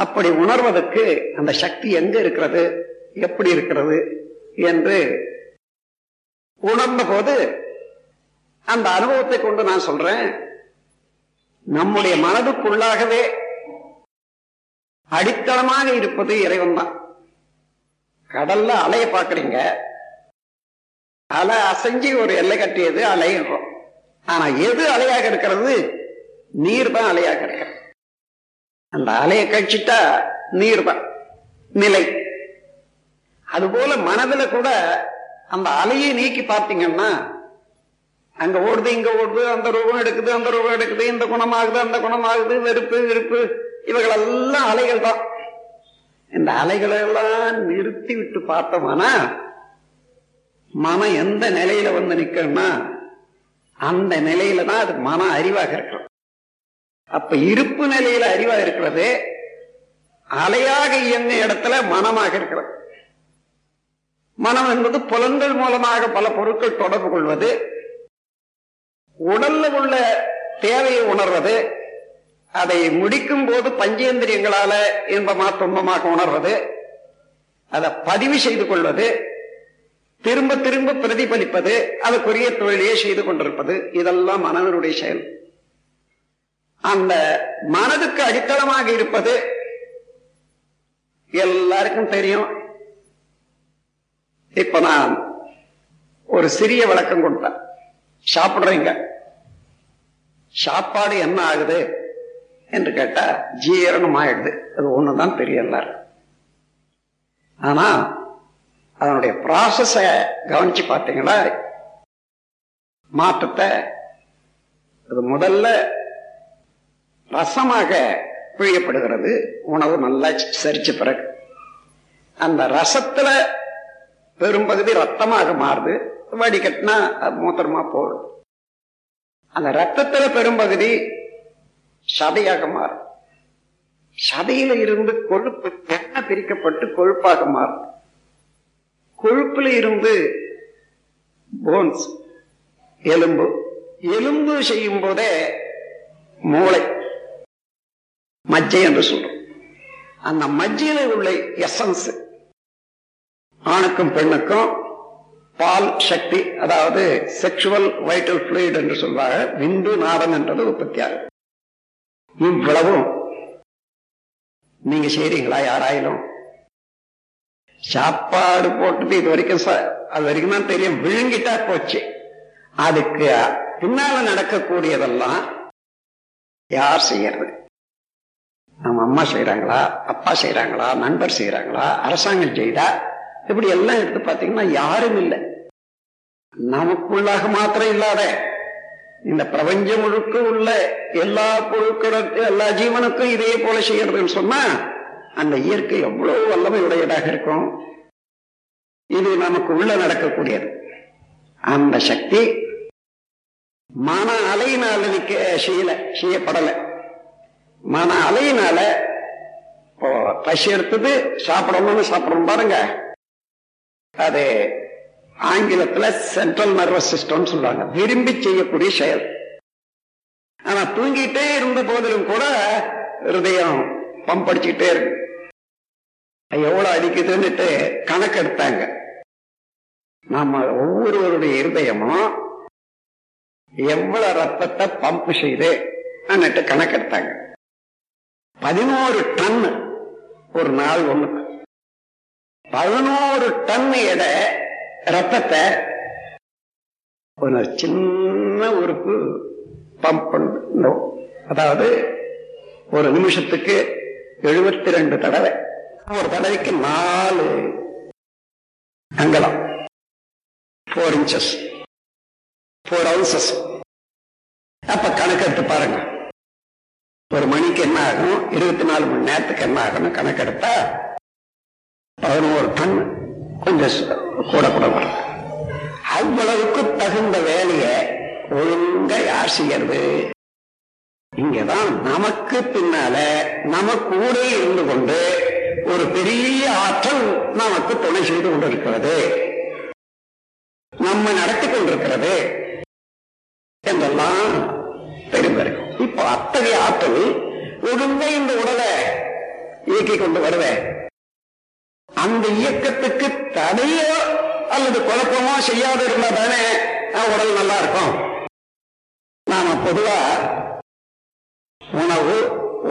அப்படி உணர்வதற்கு அந்த சக்தி எங்க இருக்கிறது? எப்படி இருக்கிறது? என்று உணர்ந்த போது அந்த அனுபவத்தை கொண்டு நான் சொல்றேன். நம்முடைய மனதுக்குள்ளாகவே அடித்தளமாக இருப்பது இறைவன் தான் கடல்ல அலைய பாக்குறீங்க அலை அசைஞ்சு ஒரு எல்லை கட்டியது அலைன்றோம் ஆனா எது அலையாக இருக்கிறது? நீர் தான் அலையாக இருக்கிறது. அந்த அலையை கழிச்சிட்டா நீர் தான் நிலை. அதுபோல மனதுல கூட அந்த அலையை நீக்கி பார்த்தீங்கன்னா அங்க ஓடுது இங்க ஓடுது அந்த ரூபம் எடுக்குது அந்த ரூபம் எடுக்குது இந்த குணமாகுது அந்த குணமாகுது வெறுப்பு வெறுப்பு. இவைகள் எல்லாம் அலைகள் தான். இந்த அலைகளை எல்லாம் நிறுத்தி விட்டு பார்த்தோம்னா மனம் எந்த நிலையில வந்து நிக்கணும்னா அந்த நிலையில தான் அது மன அறிவாக இருக்கிறது. அப்ப இருப்பு நிலையில அறிவா இருக்கிறது. அலையாக இயங்கும் இடத்துல மனமாக இருக்கிறது. மனம் என்பது புலன்கள் மூலமாக பல பொருட்கள் தொடர்பு கொள்வது. உடல்ல உள்ள தேவையை உணர்வது. அதை முடிக்கும் போது பஞ்சேந்திரியங்களால இன்பமா துன்பமாக உணர்வது. அதை பதிவு செய்து கொள்வது. திரும்ப திரும்ப பிரதிபலிப்பது. அதுக்குரிய தொழிலையே செய்து கொண்டிருப்பது. இதெல்லாம் மனதனுடைய செயல். அந்த மனதுக்கு அடித்தளமாக இருப்பது எல்லாருக்கும் தெரியும். இப்ப நான் ஒரு சிறிய விளக்கம் கொடுத்தேன். சாப்பிடுறீங்க? சாப்பாடு என்ன ஆகுது என்று கேட்டா ஜீரணம் ஆயிடுது. அது ஒண்ணுதான் தெரியும் எல்லாரும் ஆனா அதனுடைய ப்ராசஸ கவனிச்சு பார்த்தீங்களா? மாற்றத்தை அது முதல்ல ரசமாக பிழியப்படுகிறது உணவு நல்லா சரிச்ச பிறகு. அந்த ரசத்துல பெரும்பகுதி ரத்தமாக மாறுது. வடிகட்டினா அது மூத்திரமா போகுது அந்த ரத்தத்துல பெரும்பகுதி சதையாக மாறும். சதையில இருந்து கொழுப்பு எண்ணெய் பிரிக்கப்பட்டு கொழுப்பாக மாறும். கொழுப்புல இருந்து போன்ஸ் எலும்பு. எலும்பு செய்யும் போதே மூளை மஜ்ஜை என்று சொல்றோம். அந்த மஜ்ஜையில உள்ள எசன்ஸ் ஆணுக்கும் பெண்ணுக்கும் பால் சக்தி அதாவது செக்ஷுவல் வைட்டல் பிளூயிட் என்று சொல்வாங்க விந்து நாதம் என்றது உற்பத்தி இவ்வளவும் நீங்க செய்றீங்களா யாராயிலும் சாப்பாடு போட்டது இது வரைக்கும் அது வரைக்கும் தான் தெரியும் விழுங்கிட்டா போச்சு. அதுக்கு பின்னால நடக்கக்கூடியதெல்லாம் யார் செய்யறது? நம்ம அம்மா செய்யறாங்களா அப்பா செய்யறாங்களா நண்பர் செய்யறாங்களா அரசாங்கம் செய்தா இப்படி எல்லாம் எடுத்து பார்த்தீங்கன்னா யாரும் இல்லை. நமக்குள்ளாக மாத்திரம் இல்லாத இந்த பிரபஞ்சம் முழுக்க உள்ள எல்லா பொருட்களுக்கும் எல்லா ஜீவனுக்கும் இதே போல செய்யறதுன்னு சொன்னா அந்த இயற்கை எவ்வளவு வல்லமை உடையதாக இருக்கும். இது நமக்கு உள்ள நடக்கக்கூடியது. அந்த சக்தி மன அலையினால் செய்யல செய்யப்படலை. மன அலையினால பசி எடுத்தது சாப்பிடணும்னு சாப்பிடணும் பாருங்க. அது ஆங்கிலத்துல சென்ட்ரல் நர்வஸ் சிஸ்டம் சொல்றாங்க விரும்பி செய்யக்கூடிய செயல். ஆனா தூங்கிட்டே இருந்த போதிலும் கூட ஹிருதயம் பம்ப் அடிச்சுக்கிட்டே இருக்கு. எவ்வளவு அடிக்குதுன்னுட்டு கணக்கெடுத்தாங்க நம்ம ஒவ்வொருவருடைய இருதயமும் எவ்வளவு ரத்தத்தை பம்ப் செய்து அன்னிட்டு கணக்கெடுத்தாங்க பதினோரு டன். ஒரு நாள் ஒண்ணுக்கு பதினோரு டன் எடை ரத்தத்தை ஒரு சின்ன உறுப்பு பம்ப் பண்ணும். அதாவது ஒரு நிமிஷத்துக்கு எழுபத்தி ரெண்டு தடவை. ஒரு தடவைக்கு நாலு அங்கலம். போர் இன்ச்சஸ் போர் அவுன்சஸ் அப்ப கணக்கெடுத்து பாருங்க. ஒரு மணிக்கு என்ன ஆகணும்? இருபத்தி நாலு மணி நேரத்துக்கு என்ன ஆகணும்? கணக்கெடுத்தா பதினோரு டன் கொஞ்சம் கூட கூட வரும். அவ்வளவுக்கு தகுந்த வேலையை ஒழுங்க யார் செய்யறது? இங்கதான் நமக்கு பின்னால நமக்கு கூட இருந்து கொண்டு ஒரு பெரிய ஆற்றல் நமக்கு துணை செய்து கொண்டிருக்கிறது. நம்ம நடத்தி கொண்டிருக்கிறது. இப்போ அத்தகைய ஆற்றல் ஒழுங்க இந்த உடலை இயக்கி கொண்டு வருவேன் அந்த இயக்கத்துக்கு தடையோ அல்லது குழப்பமோ செய்யாத இருந்தா தானே உடல் நல்லா இருக்கும். நாம பொதுவா உணவு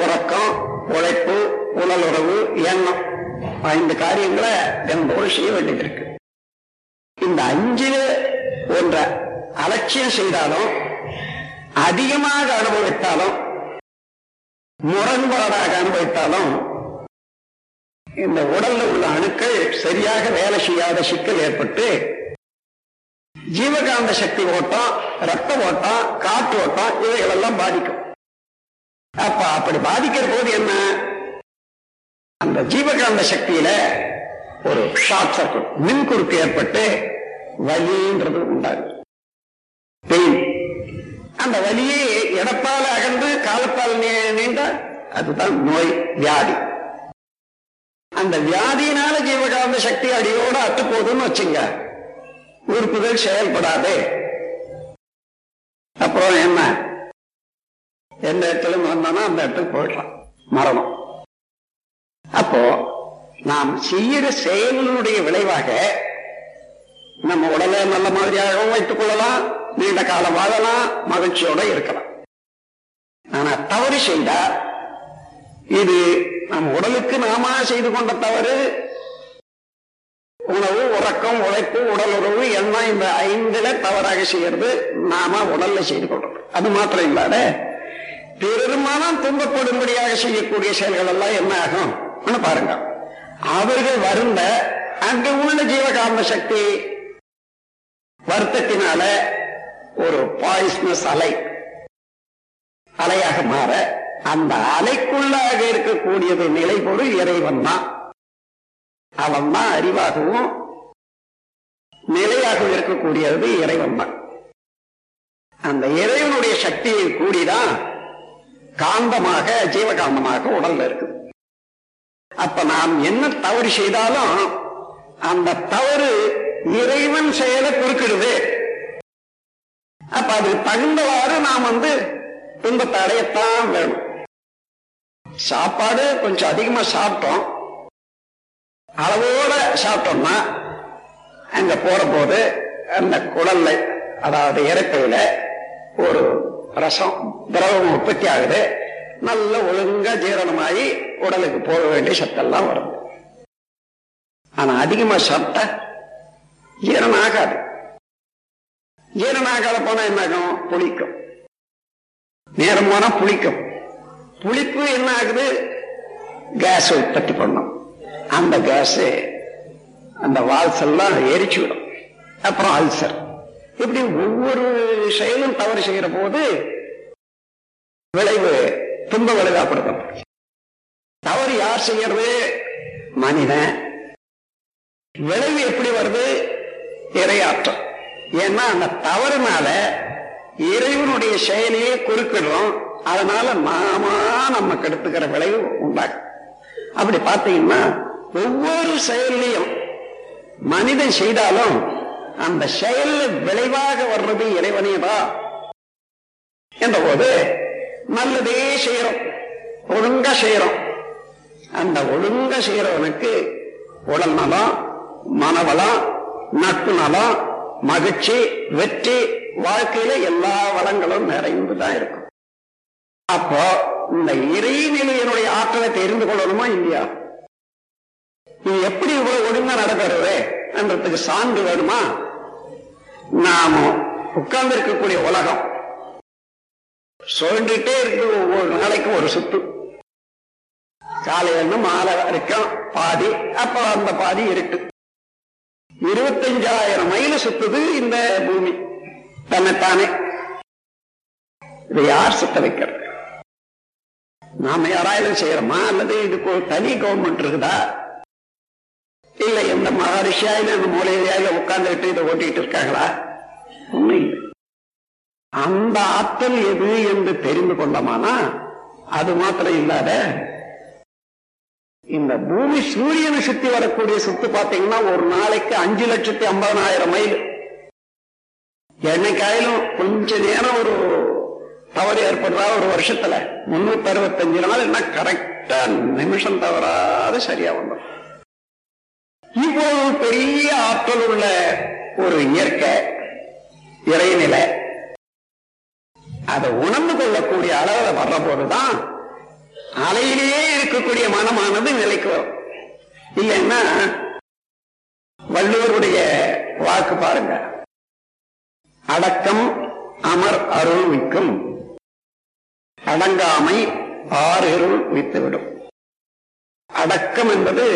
உறக்கம் உழைப்பு உடலுறவு எண்ணம் ஐந்து காரியங்களை தினந்தோறும் செய்ய வேண்டியது இருக்கு. இந்த அஞ்சு ஒன்ற அலட்சியம் செய்தாலும் அதிகமாக அனுபவித்தாலும் முரண்பாடாக அனுபவித்தாலும் இந்த உடல்ல உள்ள அணுக்கள் சரியாக வேலை செய்யாத சிக்கல் ஏற்பட்டு ஜீவகாந்த சக்தி ஓட்டம் ரத்த ஓட்டம் காற்று ஓட்டம் இவைகளெல்லாம் பாதிக்கும். அப்ப அப்படி பாதிக்கிற போது என்ன? அந்த ஜீவகாந்த சக்தியில ஒரு ஷார்ட் சர்க்கியூட் மின் குறுக்கு ஏற்பட்டு வலின்றது உண்டாகும் பெயின். அந்த வலியே இடப்பால் அகன்று காலப்பால் நீ- அதுதான் நோய் வியாதி. அந்த வியாதியினால ஜீவகாந்த சக்தி அடியோட அத்து போதும்னு வச்சுங்க. உறுப்புகள் செயல்படாது. அப்புறம் என்ன? எந்த இடத்துல வந்தோம்னா அந்த இடத்துக்கு போயிடலாம். மரணம். அப்போ நாம் செய்யற செயலினுடைய விளைவாக நம்ம உடலை நல்ல மாதிரியாகவும் வைத்துக் கொள்ளலாம். நீண்ட காலம் வாழலாம். மகிழ்ச்சியோட இருக்கலாம். ஆனா தவறு செய்தா இது நம் உடலுக்கு நாம செய்து கொண்ட தவறு. உணவு உறக்கம் உழைப்பு உடல் உறவு எல்லாம் இந்த ஐந்துல தவறாக செய்யறது நாம உடல்ல செய்து கொள்றது அது மாத்திரம் இல்லாத பெருமானம் துன்பப்படும்படியாக செய்யக்கூடிய செயல்கள் எல்லாம் என்ன ஆகும்? பாருங்க. அவர்கள் வருந்த அங்கு உள்ள ஜீவகாந்த சக்தி வருத்தத்தினால ஒரு பாய்ஸ்னஸ் அலை. அலையாக மாற அந்த அலைக்குள்ளாக இருக்கக்கூடியது நிலை பொருள் இறைவன் தான். அவன் தான் அறிவாகவும் நிலையாக இருக்கக்கூடியது இறைவன் தான். அந்த இறைவனுடைய சக்தியை கூடிதான் காந்தமாக ஜீவகாந்தமாக உடல்ல இருக்குது. அப்ப நாம் என்ன தவறு செய்தாலும் அந்த தவறு இறைவன் செயலை குறுக்கிடுது. அப்ப அது தகுந்தவாறு நாம் வந்து துன்பத்தை அடையத்தான் வேணும். சாப்பாடு கொஞ்சம் அதிகமா சாப்பிட்டோம். அளவோட சாப்பிட்டோம்னா அங்க போற போது அந்த குடல்ல அதாவது இறப்பையில ஒரு ரசம் திரவம் உற்பத்தி ஆகுது. நல்ல ஒழுங்கா ஜீரணமாகி உடலுக்கு போக வேண்டிய சத்தெல்லாம் வரும். ஆனா அதிகமா சாப்பிட்டா ஈரம் ஆகாது ஈரம் ஆகாத போனா என்ன ஆகும்? புளிக்கும். நேரம் போனா புளிக்கும். புளிப்பு என்ன ஆகுது? கேஸ் உற்பத்தி பண்ணும். அந்த கேஸ் அந்த வால்ஸ் எல்லாம் எரிச்சு விடும். அப்புறம் அல்சர். இப்படி ஒவ்வொரு செயலும் தவறு செய்கிற போது விளைவு துன்ப விளைவாப்படுத்தும் தவறு யார் செய்யறது? மனிதன். விளைவு எப்படி வருது? இரையாற்றம். ஏன்னா அந்த தவறுனால இறைவனுடைய செயலையே குறுக்கிடுறோம் அதனால மாமா நம்ம கெடுத்துக்கிற விளைவு உண்டாகும். அப்படி பார்த்தீங்கன்னா ஒவ்வொரு செயல்லையும் மனிதன் செய்தாலும் அந்த செயல் விளைவாக வர்றது இறைவனே தான் என்ற போது நல்லதே செய்யறோம். ஒழுங்கா செய்யறோம். அந்த ஒழுங்கா செய்யறவனுக்கு உடல் நலம் மனவளம் நட்பு நலம் மகிழ்ச்சி வெற்றி வாழ்க்கையில எல்லா வளங்களும் நிறைந்துதான் இருக்கும். அப்போ இந்த இறைநிலையினுடைய ஆற்றலை தெரிந்து கொள்ளணுமா இல்லையா? நீ எப்படி இவ்வளவு ஒழுங்கா நடக்கிறது என்றதுக்கு சான்று வேணுமா? நாம உட்கார்ந்து இருக்கக்கூடிய உலகம். சொல்லிட்டே இருக்கு ஒவ்வொரு நாளைக்கும் ஒரு சுத்து. காலையில மாலை வரைக்கும் பாதி அப்ப அந்த பாதி இருக்கு இருபத்தஞ்சாயிரம் மைல் சுத்துது இந்த பூமி. தன்னைத்தானே. இதை யார் சுத்த வைக்கிறது? நாம யாராயிரம் செய்யறோமா? அல்லது இதுக்கு ஒரு தனி கவர்மெண்ட் இருக்குதா? இல்ல எந்த மகாரிஷியா இல்ல இந்த மூலையில உட்கார்ந்துட்டு இதை ஓட்டிட்டு இருக்காங்களா? ஒண்ணும் இல்லை. அந்த ஆற்றல் எது என்று தெரிந்து கொண்டோமானா அது மாத்திரம் இல்லாத இந்த பூமி சூரியனை சுத்தி வரக்கூடிய சுத்து பாத்தீங்கன்னா ஒரு நாளைக்கு அஞ்சு லட்சத்தி ஐம்பதனாயிரம் மைல். என்னைக்காயிலும் கொஞ்ச நேரம் ஒரு தவறு ஏற்படுறா ஒரு வருஷத்துல. முன்னூத்தி அறுபத்தஞ்சு நாள் என்ன கரெக்டா நிமிஷம் தவறாது சரியா வந்துடும் இவ்வளவு பெரிய ஆற்றல் உள்ள ஒரு இயற்கை இறைநிலை அதை உணர்ந்து கொள்ளக்கூடிய அளவில் வர்ற போதுதான் அலையிலேயே இருக்கக்கூடிய மனமானது நிலைக்கு. வரும் இல்லைன்னா வள்ளுவருடைய வாக்கு பாருங்க. அடக்கம் அமர் அருள் விக்கும் அடங்காமை ஆறுருள் வித்துவிடும். அடக்கம் என்பது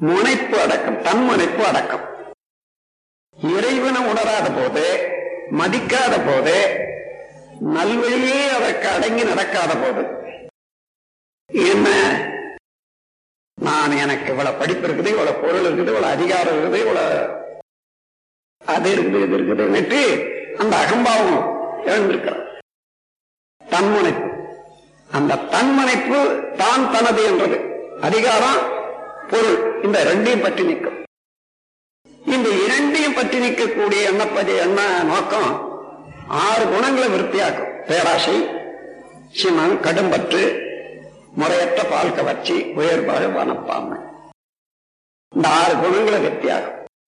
முனைப்பு அடக்கம் தன் முனைப்பு அடக்கம். இறைவனை உணராத போது மதிக்காத போது நல்வழியே அதற்கு அடங்கி நடக்காத போது என்ன? நான் எனக்கு இவ்வளவு படிப்பு இருக்குது இவ்வளவு பொருள் இருக்குது இவ்வளவு அதிகாரம் இருக்குது இவ்வளவு அது இருக்குது இது இருக்குதுன்னுட்டு அந்த அகம்பாவம் எழுந்திருக்கிறார் தன்முனைப்பு. அந்த தன்முனைப்பு தான் தனது என்றது. அதிகாரம் பொருள். இந்த ரெண்டையும் பற்றி நிற்கும். இந்த இரண்டையும் பற்றி நிற்கக்கூடிய எண்ணப்பதி என்ன நோக்கம்? ஆறு குணங்களை விருத்தியாக்கும். பேராசை சினம் கடும்பற்று முறையற்ற பால் கவர்ச்சி உயர்பாடு வனப்பாமை இந்த ஆறு குணங்களை வித்தியாகும்